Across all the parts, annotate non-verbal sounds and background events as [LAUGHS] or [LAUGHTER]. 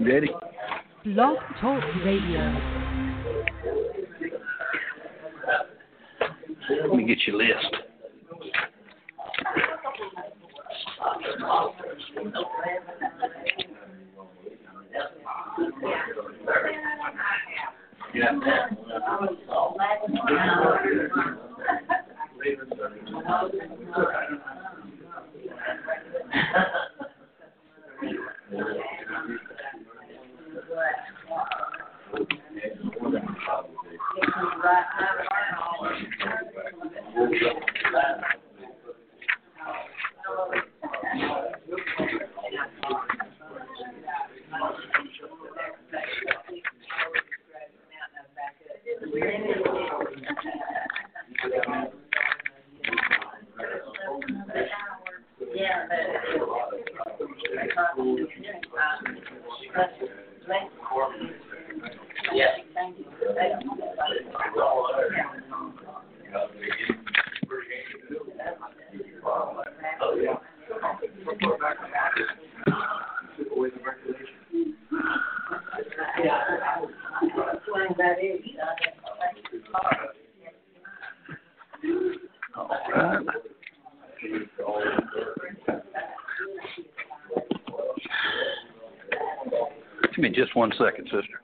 Ready? Blog Talk Radio. Let me get your list. All Give me just one second, sister.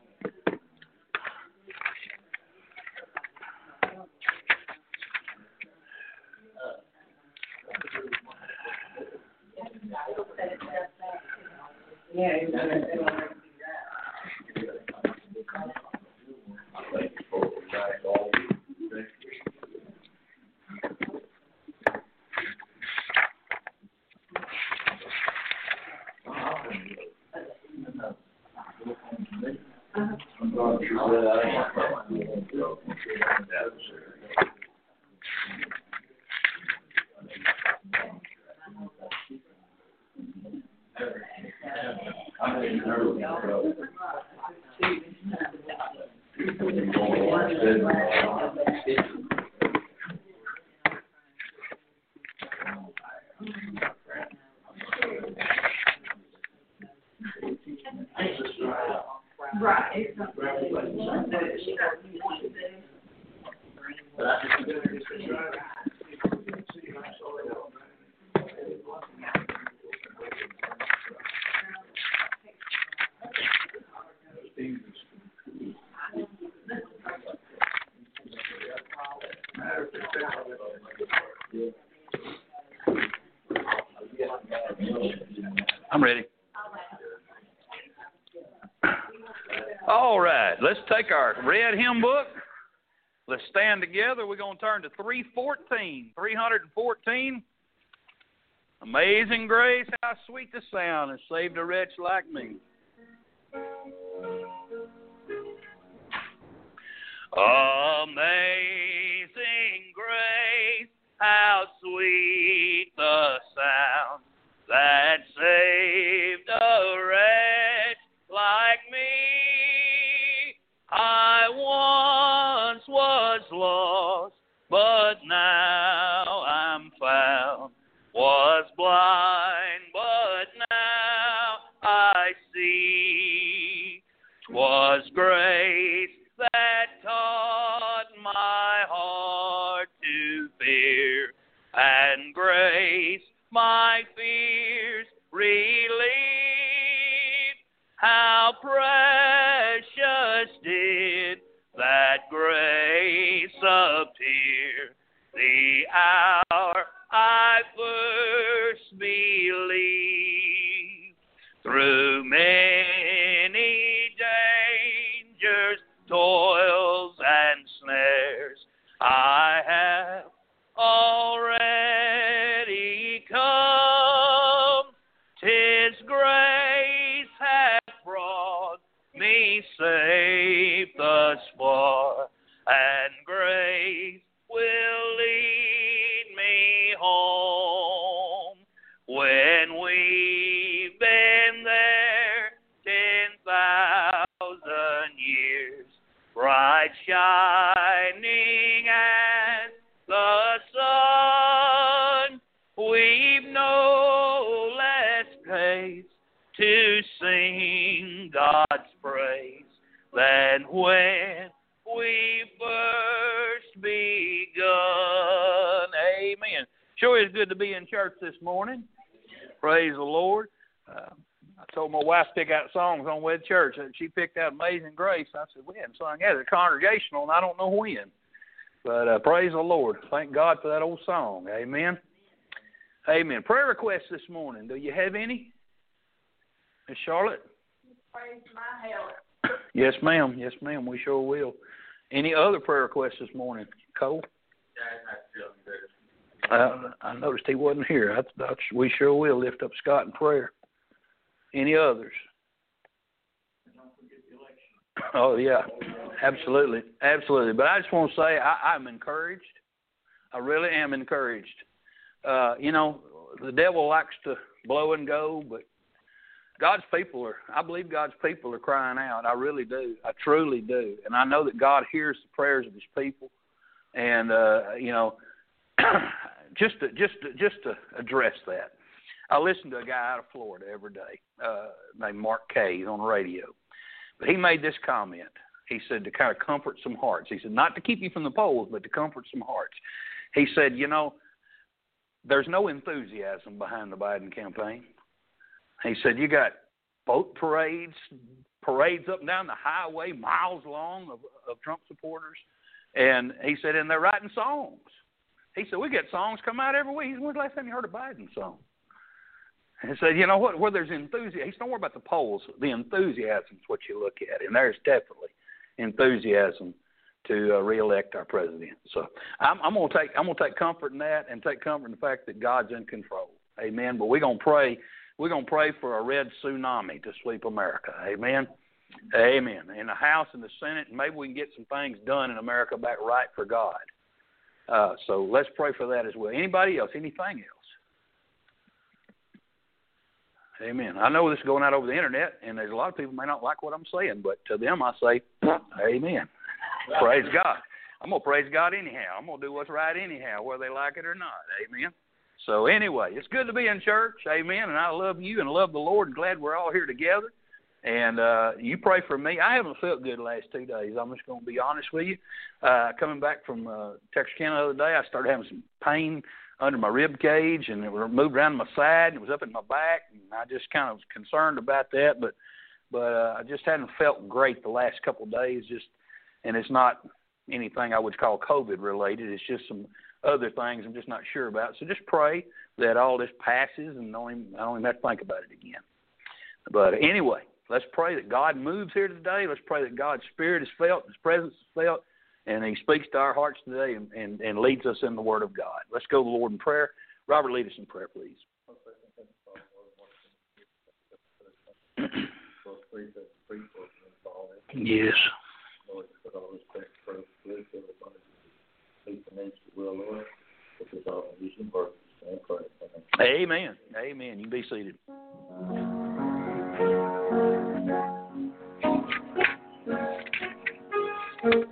All right, let's take our red hymn book. Let's stand together. We're going to turn to 314. 314. Amazing grace, how sweet the sound has saved a wretch like me. That grace songs on with church. She picked out Amazing Grace. I said, we hadn't sung that at congregational, and I don't know when. But uh, praise the Lord. Thank God for that old song. Amen. Amen. Prayer requests this morning. Do you have any? Miss Charlotte? Praise my health. Yes, ma'am. Yes, ma'am. We sure will. Any other prayer requests this morning? Cole? Uh, I noticed he wasn't here. I, I, we sure will lift up Scott in prayer. Any others? Oh yeah, absolutely, absolutely. But I just want to say I, I'm encouraged. I really am encouraged. Uh, you know, the devil likes to blow and go, but God's people are. I believe God's people are crying out. I really do. I truly do, and I know that God hears the prayers of His people. And uh, you know, [CLEARS THROAT] just to, just to, just to address that, I listen to a guy out of Florida every day uh, named Mark Kaye on the radio. But he made this comment. He said to kind of comfort some hearts. He said not to keep you from the polls, but to comfort some hearts. He said, you know, there's no enthusiasm behind the Biden campaign. He said you got boat parades, parades up and down the highway, miles long of, of Trump supporters, and he said, and they're writing songs. He said we get songs come out every week. When's the last time you heard a Biden song? And said, you know what? Where there's enthusiasm, don't worry about the polls. The enthusiasm is what you look at, and there's definitely enthusiasm to uh, reelect our president. So I'm, I'm gonna take I'm gonna take comfort in that, and take comfort in the fact that God's in control. Amen. But we're gonna pray. We're gonna pray for a red tsunami to sweep America. Amen. Amen. In the House and the Senate, and maybe we can get some things done in America back right for God. Uh, so let's pray for that as well. Anybody else? Anything else? Amen. I know this is going out over the internet, and there's a lot of people may not like what I'm saying, but to them I say, Amen. praise God. I'm gonna praise God anyhow. I'm gonna do what's right anyhow, whether they like it or not. Amen. So anyway, it's good to be in church. Amen. And I love you and love the Lord. And glad we're all here together. And uh, you pray for me. I haven't felt good the last two days. I'm just going to be honest with you. Uh, coming back from uh, Texarkana the other day, I started having some pain under my rib cage, and it moved around my side, and it was up in my back, and I just kind of was concerned about that. But but uh, I just hadn't felt great the last couple of days. Just and it's not anything I would call COVID related. It's just some other things I'm just not sure about. So just pray that all this passes, and don't even, I don't even have to think about it again. But anyway, let's pray that God moves here today. Let's pray that God's Spirit is felt, His presence is felt, and He speaks to our hearts today and, and, and leads us in the Word of God. Let's go to the Lord in prayer. Robert, lead us in prayer, please. yes. Amen. Amen. You can be seated. Well,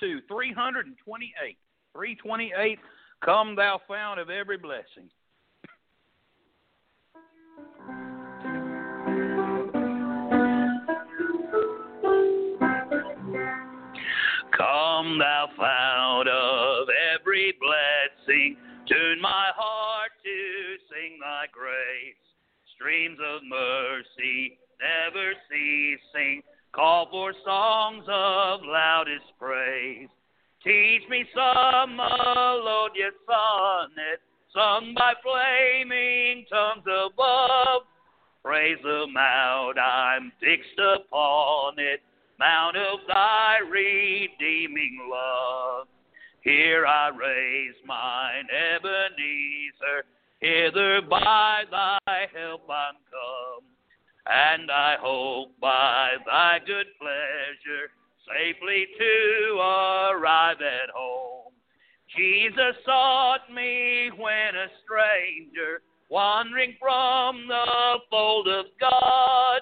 to 328. 328, Come Thou Fount of Every Blessing. Come, thou fount of every blessing, tune my heart to sing thy grace. Streams of mercy never ceasing, call for songs of loudest praise. Teach me some melodious sonnet, sung by flaming tongues above. Praise the mount I'm fixed upon it, mount of thy redeeming love. Here I raise mine Ebenezer, hither by thy and I hope by thy good pleasure safely to arrive at home. Jesus sought me when a stranger, wandering from the fold of God,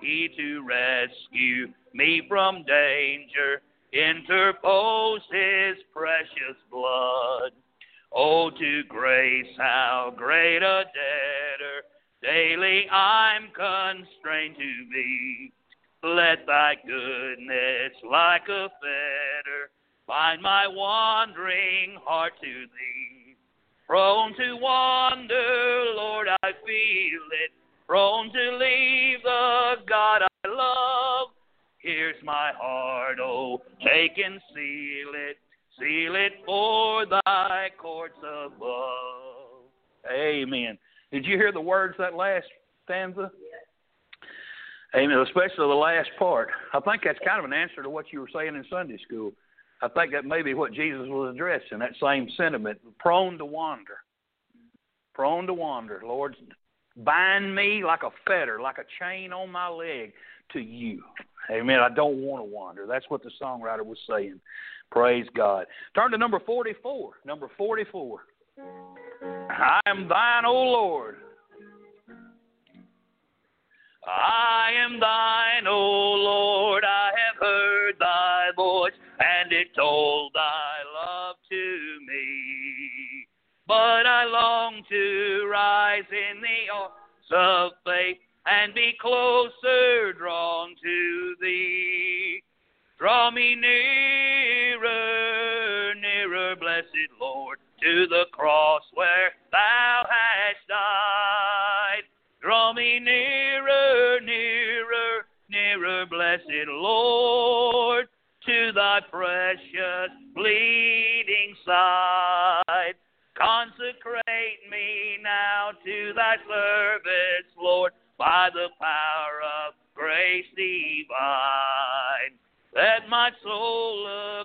he to rescue me from danger interposed his precious blood. Oh, to grace, how great a debtor daily I'm constrained to be. Let thy goodness, like a fetter, bind my wandering heart to thee. Prone to wander, Lord, I feel it. Prone to leave the God I love. Here's my heart, oh, take and seal it. Seal it for thy courts above. Amen. Did you hear the words that last stanza? Amen. Especially the last part. I think that's kind of an answer to what you were saying in Sunday school. I think that may be what Jesus was addressing, that same sentiment. Prone to wander. Prone to wander. Lord, bind me like a fetter, like a chain on my leg to you. Amen. I don't want to wander. That's what the songwriter was saying. Praise God. Turn to number 44. Number 44. I am thine, O Lord. I am thine, O Lord. I have heard thy voice, and it told thy love to me. But I long to rise in the arms of faith and be closer drawn to thee. Draw me nearer, to the cross where thou hast died. Draw me nearer, nearer, nearer, blessed Lord, to thy precious bleeding side. Consecrate me now to thy service, Lord, by the power of grace divine. Let my soul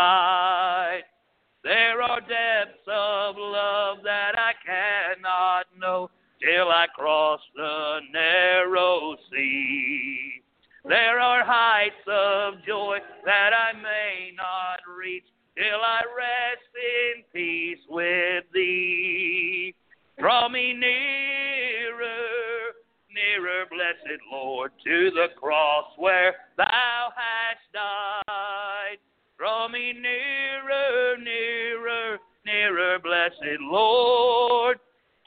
side. There are depths of love that I cannot know till I cross the narrow sea. There are heights of joy that I may not reach till I rest in peace with thee. Draw me nearer, nearer, blessed Lord, to the cross where thou hast died. Draw me nearer, nearer, nearer, blessed Lord,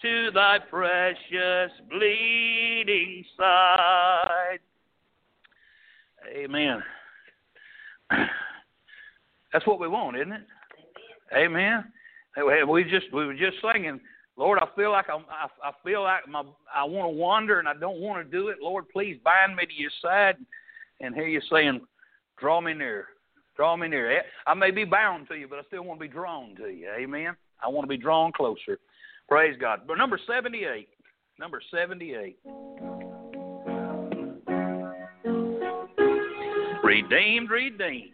to thy precious bleeding side. Amen. [CLEARS THROAT] That's what we want, isn't it? Amen. We just we were just singing, Lord, I feel like I'm, I I feel like my I want to wander and I don't want to do it. Lord, please bind me to your side. And here you're saying, draw me near, draw me near. Eh, I may be bound to you, but I still want to be drawn to you. Amen. I want to be drawn closer. Praise God. But number seventy-eight. Number seventy-eight. Redeemed, redeemed.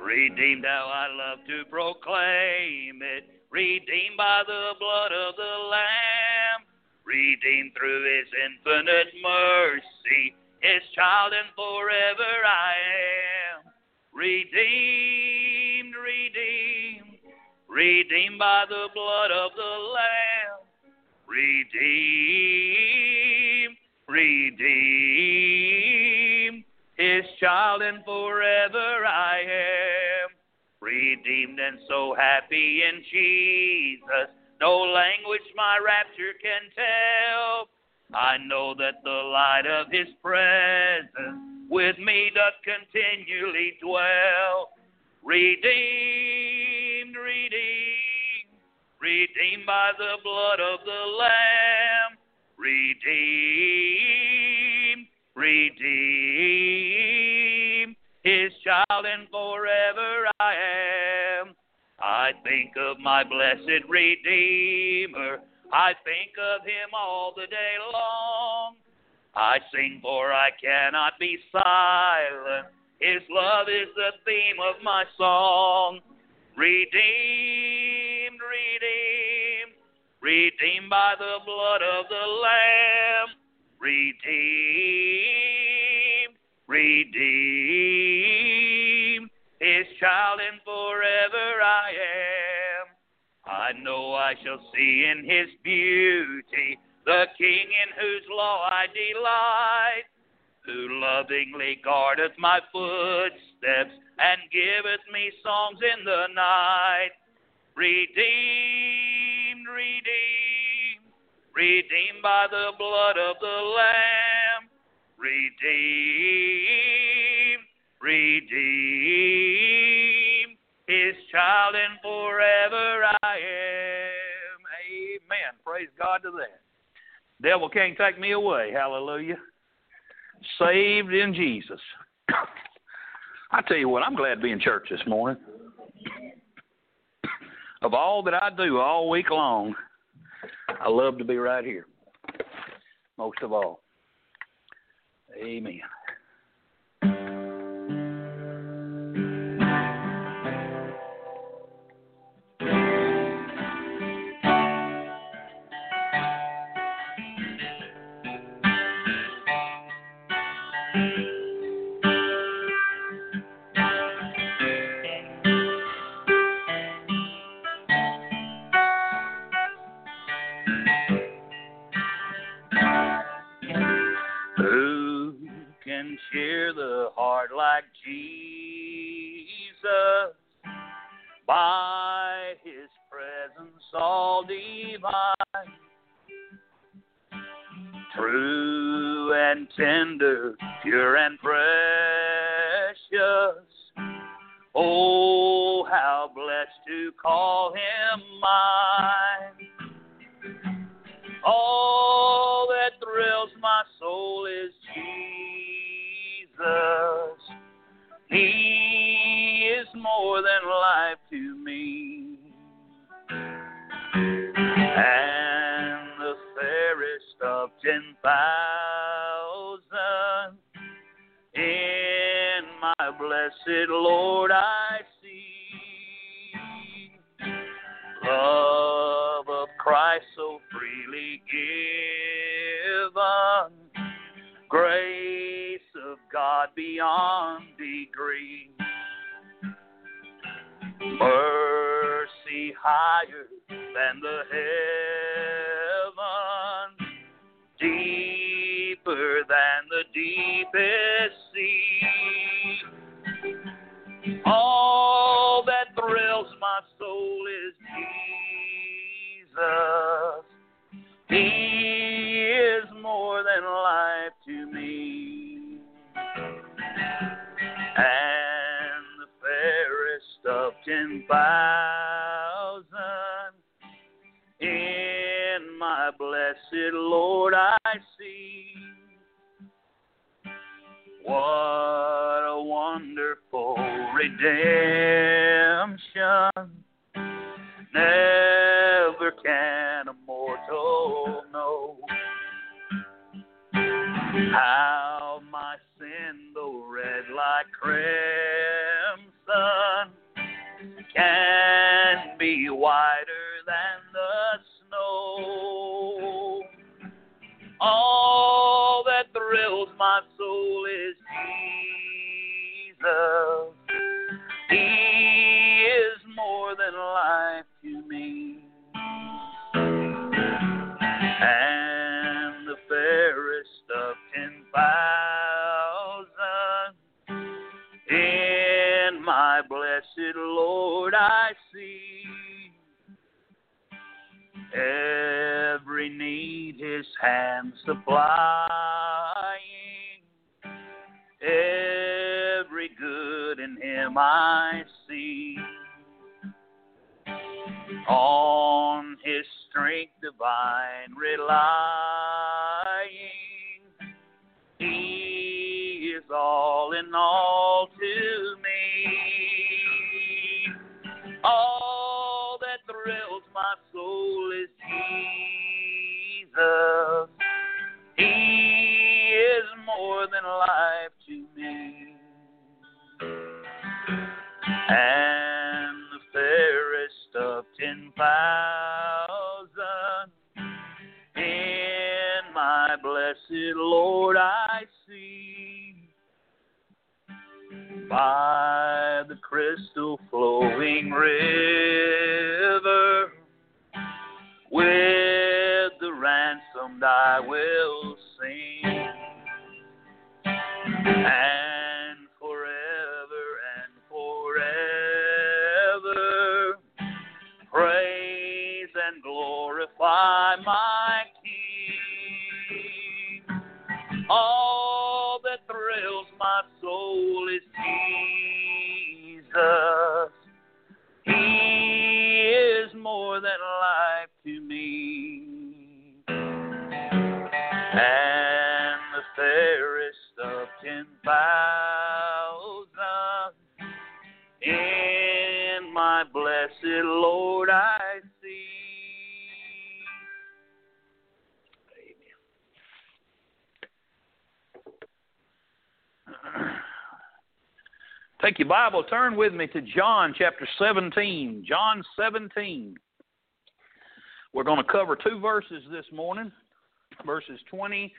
Redeemed, how I love to proclaim it. Redeemed by the blood of the Lamb. Redeemed through his infinite mercy. His child and forever I am. Redeemed, redeemed. Redeemed by the blood of the Lamb. Redeemed, redeemed, his child, and forever I am. Redeemed and so happy in Jesus, no language my rapture can tell. I know that the light of his presence with me doth continually dwell. Redeemed, redeemed, redeemed by the blood of the Lamb. Redeemed, redeemed, his child, and forever I am. I think of my blessed Redeemer. I think of him all the day long. I sing for I cannot be silent. His love is the theme of my song. Redeemed, redeemed, redeemed by the blood of the Lamb. Redeemed, redeemed, his child, and forever I am. I know I shall see in his beauty the King in whose law I delight, who lovingly guardeth my footsteps and giveth me songs in the night. Redeemed, redeemed, redeemed by the blood of the Lamb. Redeemed, redeemed, his child, and forever I am. Amen. Praise God to that. Devil can't take me away. Hallelujah. Saved in Jesus. [COUGHS] I tell you what, I'm glad to be in church this morning. [COUGHS] Of all that I do all week long, I love to be right here. Most of all. Amen. Deeper than the deepest blessed Lord I see. What a wonderful redemption. Lord, I see. Every need his hand supplying. Every good in him I see. On his strength divine relying. He is all in all Jesus. He is more than life to me. And the fairest of ten thousand in my blessed Lord I see by the crystal flowing river with ransomed I will sing and forever and forever praise and glorify my Lord I see. Amen. [CLEARS THROAT] Take your Bible, turn with me to John chapter 17. John 17. We're going to cover two verses this morning, verses 22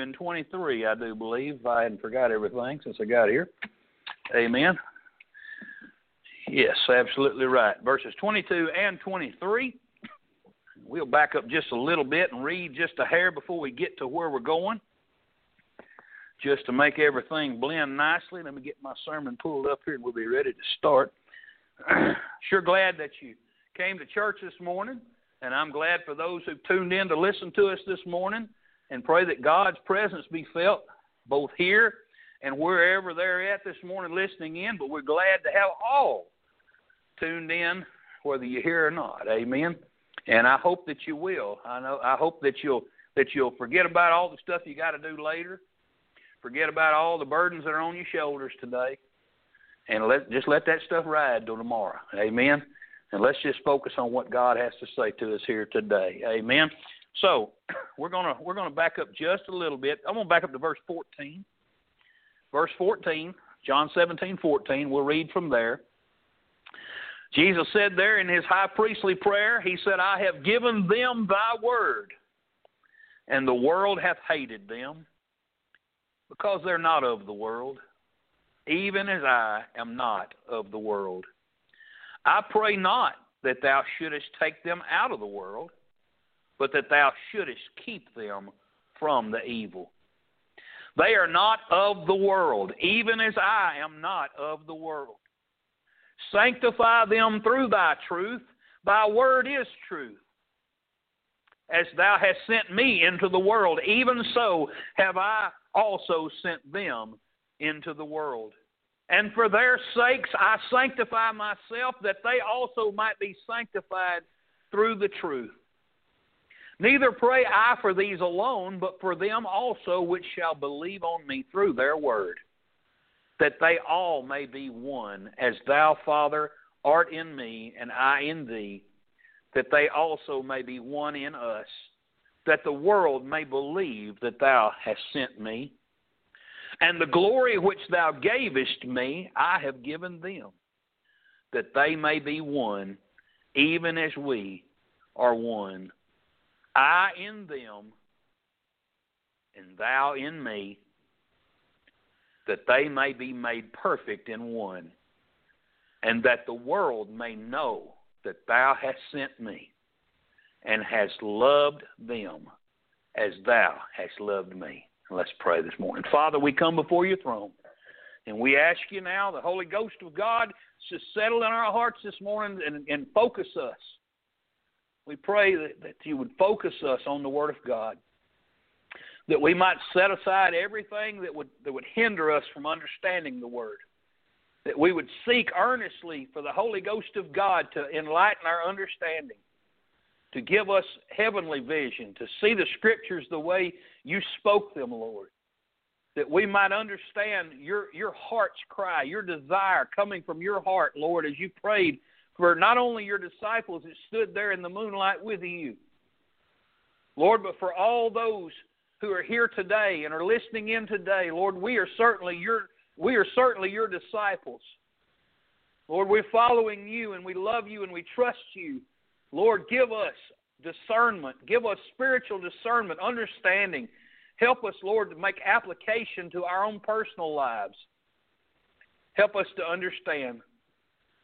and 23, I do believe. I hadn't forgot everything since I got here. Amen. Yes, absolutely right. Verses 22 and 23. We'll back up just a little bit and read just a hair before we get to where we're going just to make everything blend nicely. Let me get my sermon pulled up here and we'll be ready to start. [CLEARS THROAT] sure glad that you came to church this morning, and I'm glad for those who tuned in to listen to us this morning and pray that God's presence be felt both here and wherever they're at this morning listening in. But we're glad to have all tuned in, whether you're here or not. Amen. And I hope that you will. I know. I hope that you'll that you'll forget about all the stuff you got to do later Forget about all the burdens that are on your shoulders today, and let just let that stuff ride till tomorrow. Amen. And let's just focus on what God has to say to us here today. Amen. So [CLEARS THROAT] we're gonna we're gonna back up just a little bit. I'm gonna back up to verse 14. Verse 14, John 17, 14. We'll read from there. Jesus said there in his high priestly prayer, He said, I have given them thy word, and the world hath hated them, because they're not of the world, even as I am not of the world. I pray not that thou shouldest take them out of the world, but that thou shouldest keep them from the evil. They are not of the world, even as I am not of the world. Sanctify them through thy truth. Thy word is truth. As thou hast sent me into the world, even so have I also sent them into the world. And for their sakes I sanctify myself, that they also might be sanctified through the truth. Neither pray I for these alone, but for them also which shall believe on me through their word, that they all may be one, as thou, Father, art in me, and I in thee, that they also may be one in us that the world may believe that thou hast sent me. And the glory which thou gavest me, I have given them, that they may be one, even as we are one. I in them, and thou in me, that they may be made perfect in one, and that the world may know that thou hast sent me and hast loved them as thou hast loved me. Let's pray this morning. Father, we come before your throne And we ask you now, the Holy Ghost of God, to settle in our hearts this morning and, and focus us. We pray that, that you would focus us on the Word of God, that we might set aside everything that would, that would hinder us from understanding the Word, that we would seek earnestly for the Holy Ghost of God to enlighten our understanding, to give us heavenly vision, to see the Scriptures the way you spoke them, Lord. That we might understand your your heart's cry, your desire coming from your heart, Lord, as you prayed for not only your disciples that stood there in the moonlight with you, Lord, but for all those who are here today and are listening in today, Lord, we are certainly your we are certainly your disciples. Lord, we're following you and we love you and we trust you. Lord, give us discernment, give us spiritual discernment, understanding Help us, Lord, to make application to our own personal lives. Help us to understand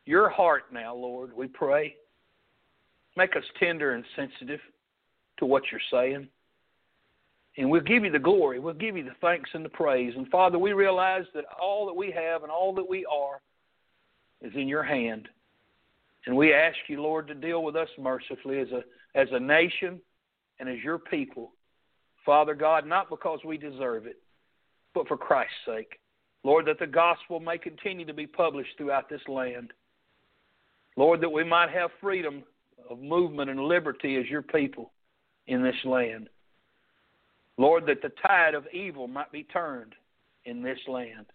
your heart now, Lord, we pray. Make us tender and sensitive to what you're saying. And we'll give you the glory. We'll give you the thanks and the praise. And Father, we realize that all that we have and all that we are is in your hand. And we ask you, Lord, to deal with us mercifully as a as a nation and as your people. Father God, not because we deserve it, but for Christ's sake. Lord, that the gospel may continue to be published throughout this land. Lord, that we might have freedom of movement and liberty as your people in this land. Lord, that the tide of evil might be turned in this land.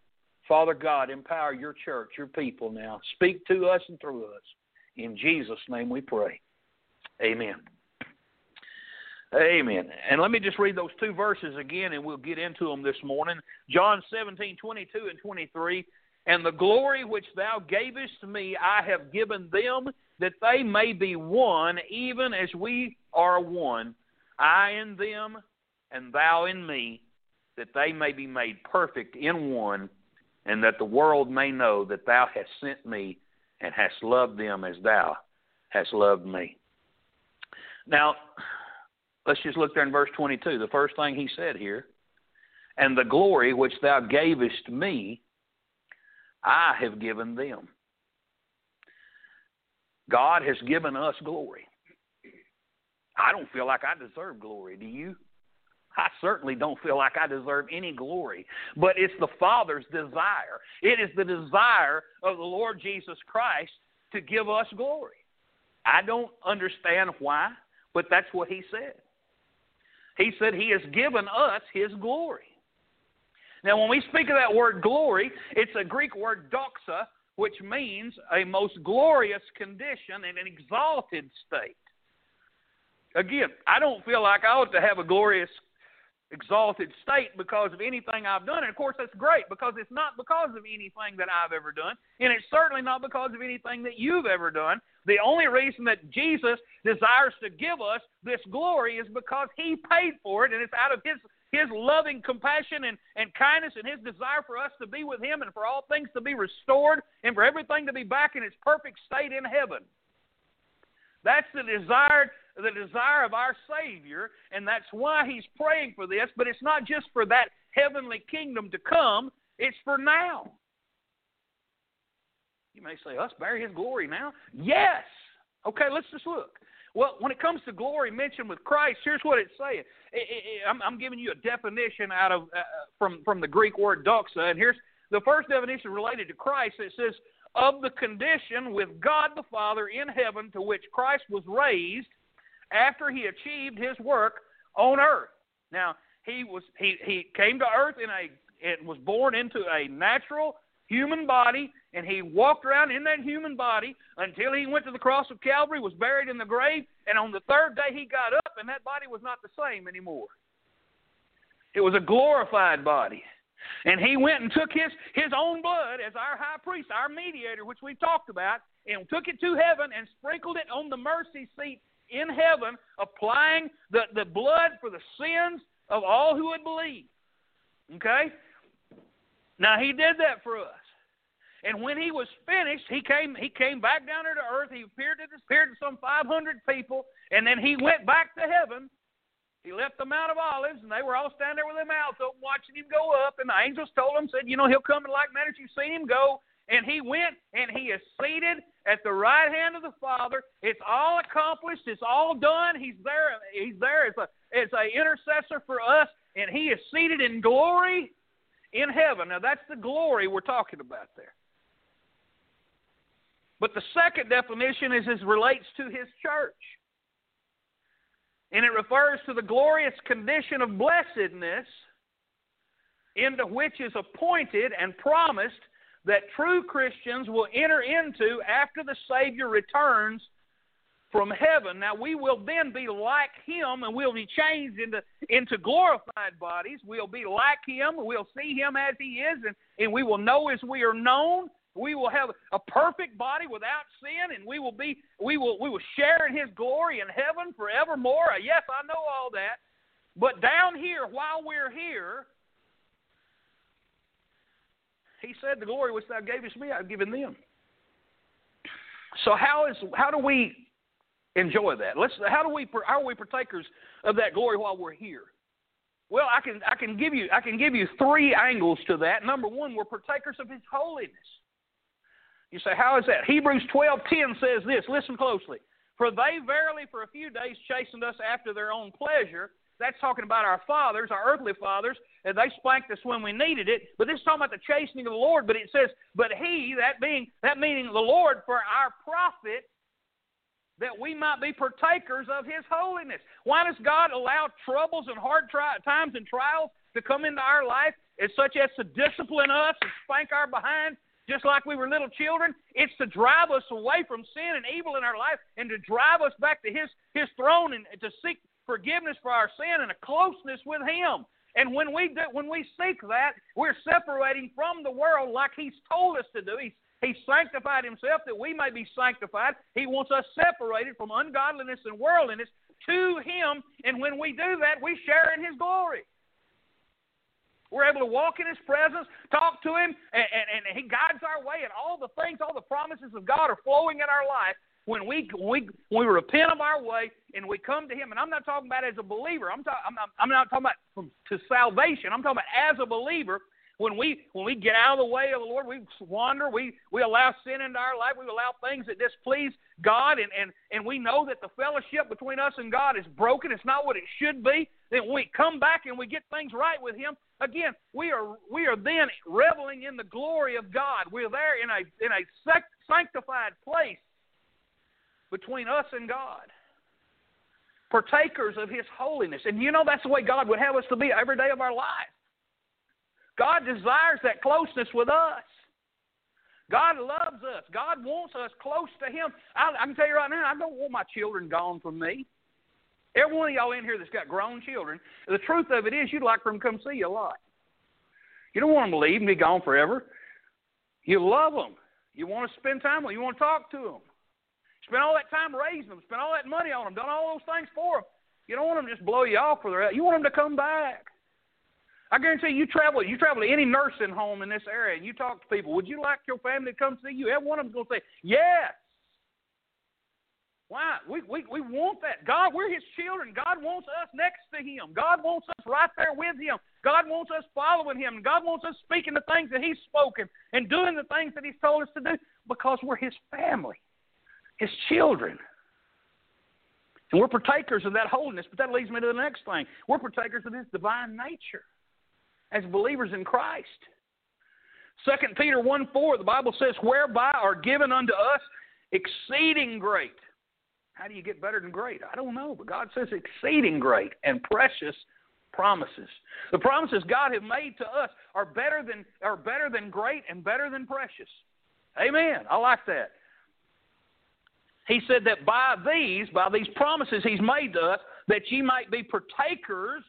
Father God, empower your church, your people now. Speak to us and through us. In Jesus' name we pray. Amen. Amen. And let me just read those two verses again and we'll get into them this morning. John 17, 22 and 23. And the glory which thou gavest me, I have given them, that they may be one, even as we are one, I in them, and thou in me, that they may be made perfect in one, and that the world may know that thou hast sent me and hast loved them as thou hast loved me. Now, Let's just look there in verse 22. The first thing he said here, and the glory which thou gavest me, I have given them. God has given us glory. I don't feel like I deserve glory. Do you? I certainly don't feel like I deserve any glory. But it's the Father's desire. It is the desire of the Lord Jesus Christ to give us glory. I don't understand why, but that's what He said. He said He has given us His glory. Now, when we speak of that word glory, it's a Greek word doxa, which means a most glorious condition and an exalted state. Again, I don't feel like I ought to have a glorious exalted state because of anything I've done. And of course, that's great because it's not because of anything that I've ever done, and it's certainly not because of anything that you've ever done. The only reason that Jesus desires to give us this glory is because He paid for it, and it's out of His his loving compassion and, and kindness and his desire for us to be with him and for all things to be restored and for everything to be back in its perfect state in heaven. That's the desired the desire of our Savior, and that's why He's praying for this. But it's not just for that heavenly kingdom to come, it's for now. You may say, Us bear His glory now? Yes. Okay, let's just look. Well, when it comes to glory mentioned with Christ, here's what it's saying. I'm, giving you a definition out of uh, from from the Greek word doxa, and here's the first definition related to Christ. It says of the condition with God the Father in heaven to which Christ was raised after he achieved his work on earth. Now, he was he, he came to earth in a it was born into a natural human body and he walked around in that human body until he went to the cross of Calvary, was buried in the grave, and on the third day he got up and that body was not the same anymore. It was a glorified body. And he went and took his, his own blood as our high priest, our mediator, which we've talked about, and took it to heaven and sprinkled it on the mercy seat in heaven, applying the, the blood for the sins of all who would believe. Okay? Now he did that for us. And when he was finished, he came he came back down here to earth. He appeared to appeared to some 500 people, and then he went back to heaven. He left the Mount of Olives, and they were all standing there with their mouths open, watching him go up. And the angels told him, said, you know, he'll come in like manner you've seen him go. And he went, and he is seated at the right hand of the Father. It's all accomplished. It's all done. He's there. He's there as a as a intercessor for us, and he is seated in glory in heaven. Now that's the glory we're talking about there. But the second definition is as relates to his church. And it refers to the glorious condition of blessedness into which is appointed and promised that true Christians will enter into after the Savior returns from heaven. Now we will then be like him and we'll be changed into into glorified bodies. We'll be like him, we'll see him as he is, and, and we will know as we are known. We will have a perfect body without sin, and we will be we will we will share in his glory in heaven forevermore. Yes, I know all that. But down here, while we're here, he said, The glory which thou gavest me, I've given them. So how is how do we enjoy that? Let's how do we how are we partakers of that glory while we're here? Well, I can I can give you I can give you three angles to that. Number one, we're partakers of His holiness. You say, how is that? Hebrews twelve ten says this. Listen closely. For they verily for a few days chastened us after their own pleasure. That's talking about our fathers, our earthly fathers, and they spanked us when we needed it. But this is talking about the chastening of the Lord. But it says, but He, that being that meaning the Lord, for our profit, that we might be partakers of His holiness. Why does God allow troubles and hard tri- times and trials to come into our life? It's such as to discipline us and spank our behind, just like we were little children. It's to drive us away from sin and evil in our life and to drive us back to His, His throne and to seek forgiveness for our sin and a closeness with Him. And when we do, when we seek that, we're separating from the world like He's told us to do. He's he sanctified himself that we may be sanctified. He wants us separated from ungodliness and worldliness to him. And when we do that, we share in his glory. We're able to walk in his presence, talk to him, and, and, and he guides our way, and all the things, all the promises of God are flowing in our life when we, we, we repent of our way and we come to him. And I'm not talking about as a believer. I'm, talk, I'm, I'm not talking about from, to salvation. I'm talking about as a believer when we when we get out of the way of the Lord, we wander, we, we allow sin into our life, we allow things that displease God, and, and, and we know that the fellowship between us and God is broken, it's not what it should be. Then we come back and we get things right with Him, again, we are we are then reveling in the glory of God. We're there in a in a sanctified place between us and God. Partakers of His holiness. And you know that's the way God would have us to be every day of our life. God desires that closeness with us. God loves us. God wants us close to Him. I, I can tell you right now, I don't want my children gone from me. Every one of y'all in here that's got grown children, the truth of it is you'd like for them to come see you a lot. You don't want them to leave and be gone forever. You love them. You want to spend time with them. You want to talk to them. Spend all that time raising them. Spend all that money on them. Done all those things for them. You don't want them to just blow you off for their. You want them to come back. I guarantee you travel, you travel to any nursing home in this area, and you talk to people. Would you like your family to come see you? Every one of them's going to say yes. Why? We, we, we want that. God, we're His children. God wants us next to Him. God wants us right there with Him. God wants us following Him. God wants us speaking the things that He's spoken and doing the things that He's told us to do because we're His family, His children. And we're partakers of that holiness. But that leads me to the next thing. We're partakers of His divine nature as believers in Christ. 2 Peter 1 4, the Bible says, Whereby are given unto us exceeding great. How do you get better than great? I don't know, but God says exceeding great and precious promises. The promises God has made to us are better than are better than great and better than precious. Amen. I like that. He said that by these, by these promises He's made to us, that ye might be partakers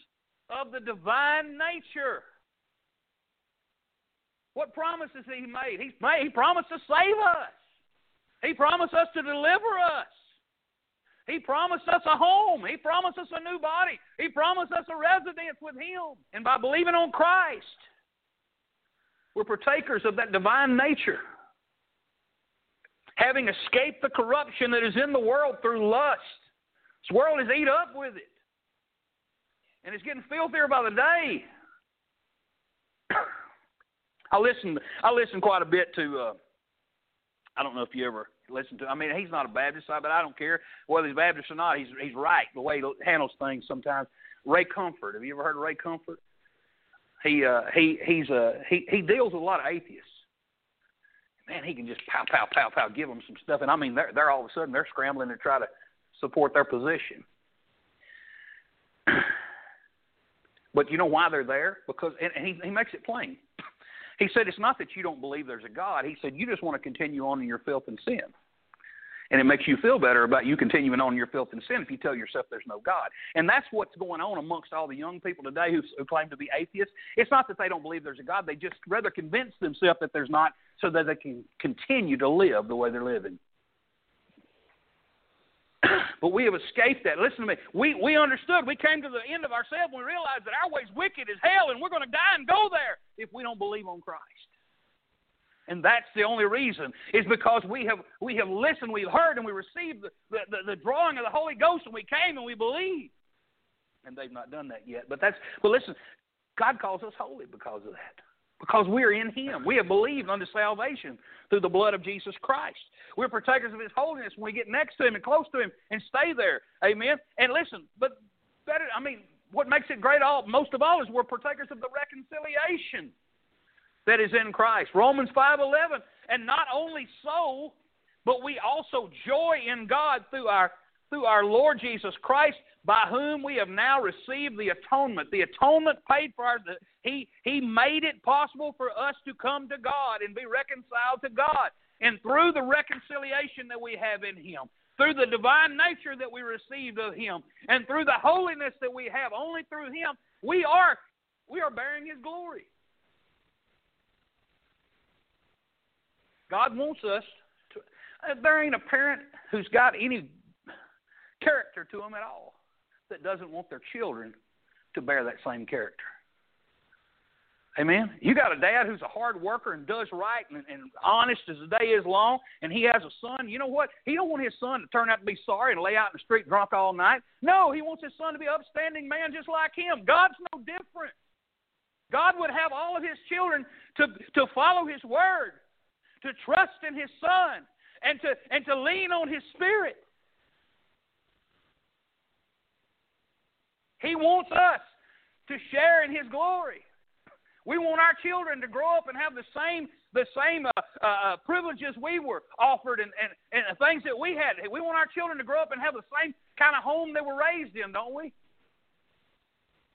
of the divine nature. What promises he made? He's made, he promised to save us. He promised us to deliver us. He promised us a home. He promised us a new body. He promised us a residence with him. And by believing on Christ, we're partakers of that divine nature. Having escaped the corruption that is in the world through lust. This world is eat up with it. and it's getting filthier by the day. [COUGHS] I listen. I listen quite a bit to. Uh, I don't know if you ever listen to. I mean, he's not a Baptist, but I don't care whether he's Baptist or not. He's he's right the way he handles things. Sometimes Ray Comfort. Have you ever heard of Ray Comfort? He uh, he he's uh, he he deals with a lot of atheists. Man, he can just pow pow pow pow give them some stuff, and I mean they're they're all of a sudden they're scrambling to try to support their position. [CLEARS THROAT] but you know why they're there? Because and, and he he makes it plain. [LAUGHS] He said it's not that you don't believe there's a God. He said you just want to continue on in your filth and sin and it makes you feel better about you continuing on your filth and sin if you tell yourself there's no God. And that's what's going on amongst all the young people today who, who claim to be atheists. It's not that they don't believe there's a God; they just rather convince themselves that there's not, so that they can continue to live the way they're living. [CLEARS THROAT] but we have escaped that. Listen to me. We we understood. We came to the end of ourselves and we realized that our way's wicked as hell, and we're going to die and go there if we don't believe on Christ. And that's the only reason is because we have we have listened, we've heard, and we received the, the, the drawing of the Holy Ghost, and we came and we believed. And they've not done that yet. But that's but listen, God calls us holy because of that. Because we're in Him. We have believed unto salvation through the blood of Jesus Christ. We're partakers of His holiness when we get next to Him and close to Him and stay there. Amen. And listen, but better I mean, what makes it great all most of all is we're partakers of the reconciliation that is in Christ. Romans 5:11. And not only so, but we also joy in God through our through our Lord Jesus Christ, by whom we have now received the atonement. The atonement paid for our he he made it possible for us to come to God and be reconciled to God. And through the reconciliation that we have in him, through the divine nature that we received of him, and through the holiness that we have only through him, we are we are bearing his glory. God wants us to. Uh, there ain't a parent who's got any character to them at all that doesn't want their children to bear that same character. Amen. You got a dad who's a hard worker and does right and, and honest as the day is long, and he has a son. You know what? He don't want his son to turn out to be sorry and lay out in the street drunk all night. No, he wants his son to be an upstanding man just like him. God's no different. God would have all of his children to to follow his word to trust in His Son, and to, and to lean on His Spirit. He wants us to share in His glory. We want our children to grow up and have the same the same uh, uh, privileges we were offered and, and, and things that we had. We want our children to grow up and have the same kind of home they were raised in, don't we?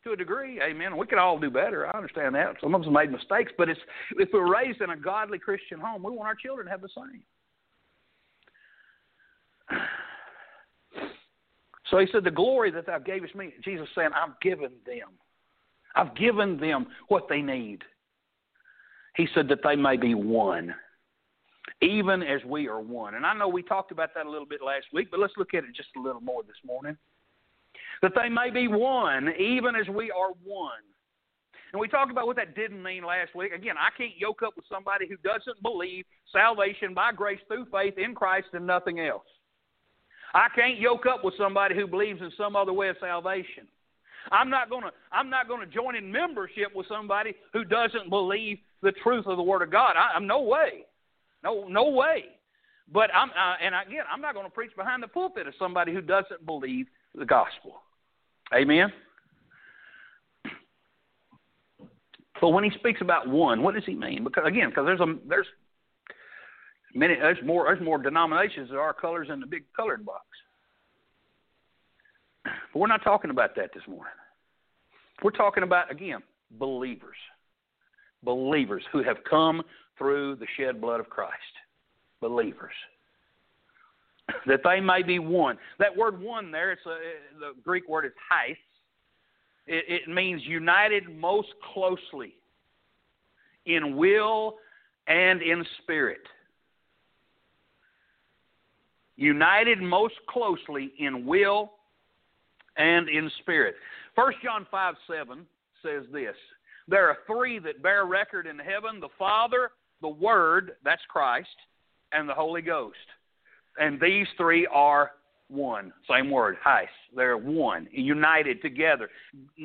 To a degree. Amen. We could all do better. I understand that. Some of us made mistakes, but it's if we're raised in a godly Christian home, we want our children to have the same. [SIGHS] So he said, The glory that thou gavest me, Jesus saying, I've given them. I've given them what they need. He said that they may be one, even as we are one. And I know we talked about that a little bit last week, but let's look at it just a little more this morning that they may be one, even as we are one. And we talked about what that didn't mean last week. Again, I can't yoke up with somebody who doesn't believe salvation by grace through faith in Christ and nothing else. I can't yoke up with somebody who believes in some other way of salvation. I'm not going to I'm not going to join in membership with somebody who doesn't believe the truth of the Word of God. I, I'm no way, no no way. But I'm uh, and again I'm not going to preach behind the pulpit of somebody who doesn't believe the gospel. Amen? So when he speaks about one, what does he mean? Because again, because there's a there's many there's more there's more denominations there are colors in the big colored box. But we're not talking about that this morning. We're talking about again believers, believers who have come through the shed blood of Christ, believers [LAUGHS] that they may be one. That word one there, it's a, the Greek word is heis. It, it means united most closely in will and in spirit. United most closely in will and in spirit. 1 John 5 7 says this There are three that bear record in heaven the Father, the Word, that's Christ, and the Holy Ghost and these three are one. Same word, heis. They're one, united together.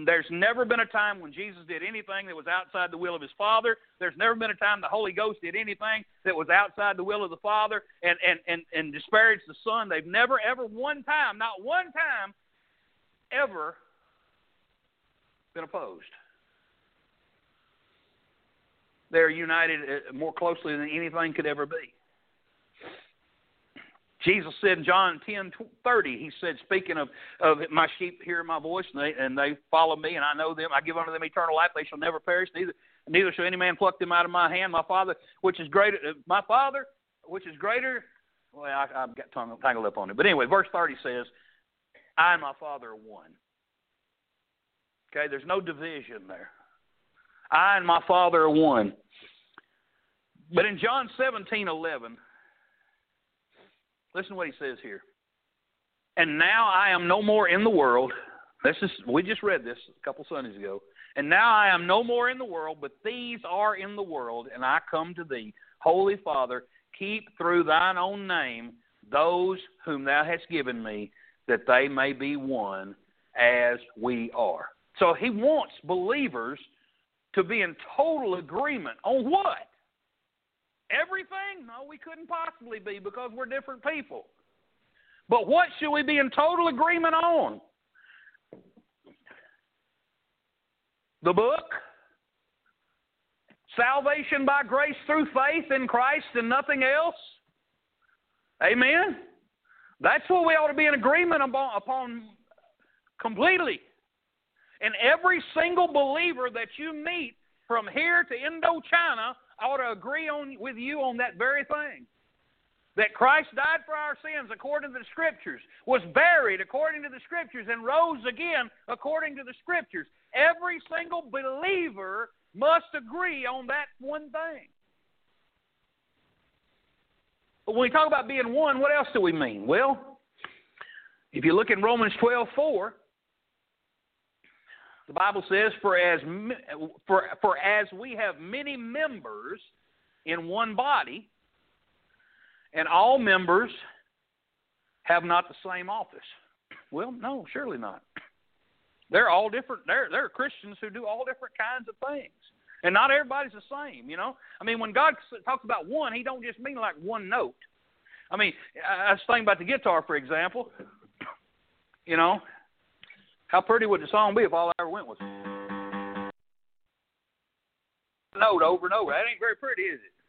There's never been a time when Jesus did anything that was outside the will of his Father. There's never been a time the Holy Ghost did anything that was outside the will of the Father and, and, and, and disparaged the Son. They've never, ever, one time, not one time, ever been opposed. They're united uh, more closely than anything could ever be. Jesus said in John 10 30, He said, speaking of, of my sheep hear my voice, and they, and they follow me, and I know them. I give unto them eternal life. They shall never perish, neither, neither shall any man pluck them out of my hand. My Father, which is greater, uh, my Father, which is greater. Well, I, I've got tongue tangled up on it. But anyway, verse 30 says, I and my Father are one. Okay, there's no division there. I and my Father are one. But in John 17 11, Listen to what he says here. And now I am no more in the world. This is we just read this a couple Sundays ago. And now I am no more in the world, but these are in the world, and I come to thee. Holy Father, keep through thine own name those whom thou hast given me, that they may be one as we are. So he wants believers to be in total agreement on what? Everything? No, we couldn't possibly be because we're different people. But what should we be in total agreement on? The book? Salvation by grace through faith in Christ and nothing else? Amen? That's what we ought to be in agreement upon, upon completely. And every single believer that you meet from here to Indochina ought to agree on with you on that very thing. That Christ died for our sins according to the Scriptures, was buried according to the Scriptures, and rose again according to the Scriptures. Every single believer must agree on that one thing. But when we talk about being one, what else do we mean? Well, if you look in Romans 12 4, the Bible says, "For as for for as we have many members in one body, and all members have not the same office." Well, no, surely not. They're all different. There, there are Christians who do all different kinds of things, and not everybody's the same. You know, I mean, when God talks about one, He don't just mean like one note. I mean, I was thinking about the guitar, for example. [COUGHS] You know, how pretty would the song be if all I ever went was note over and over? That ain't very pretty, is it?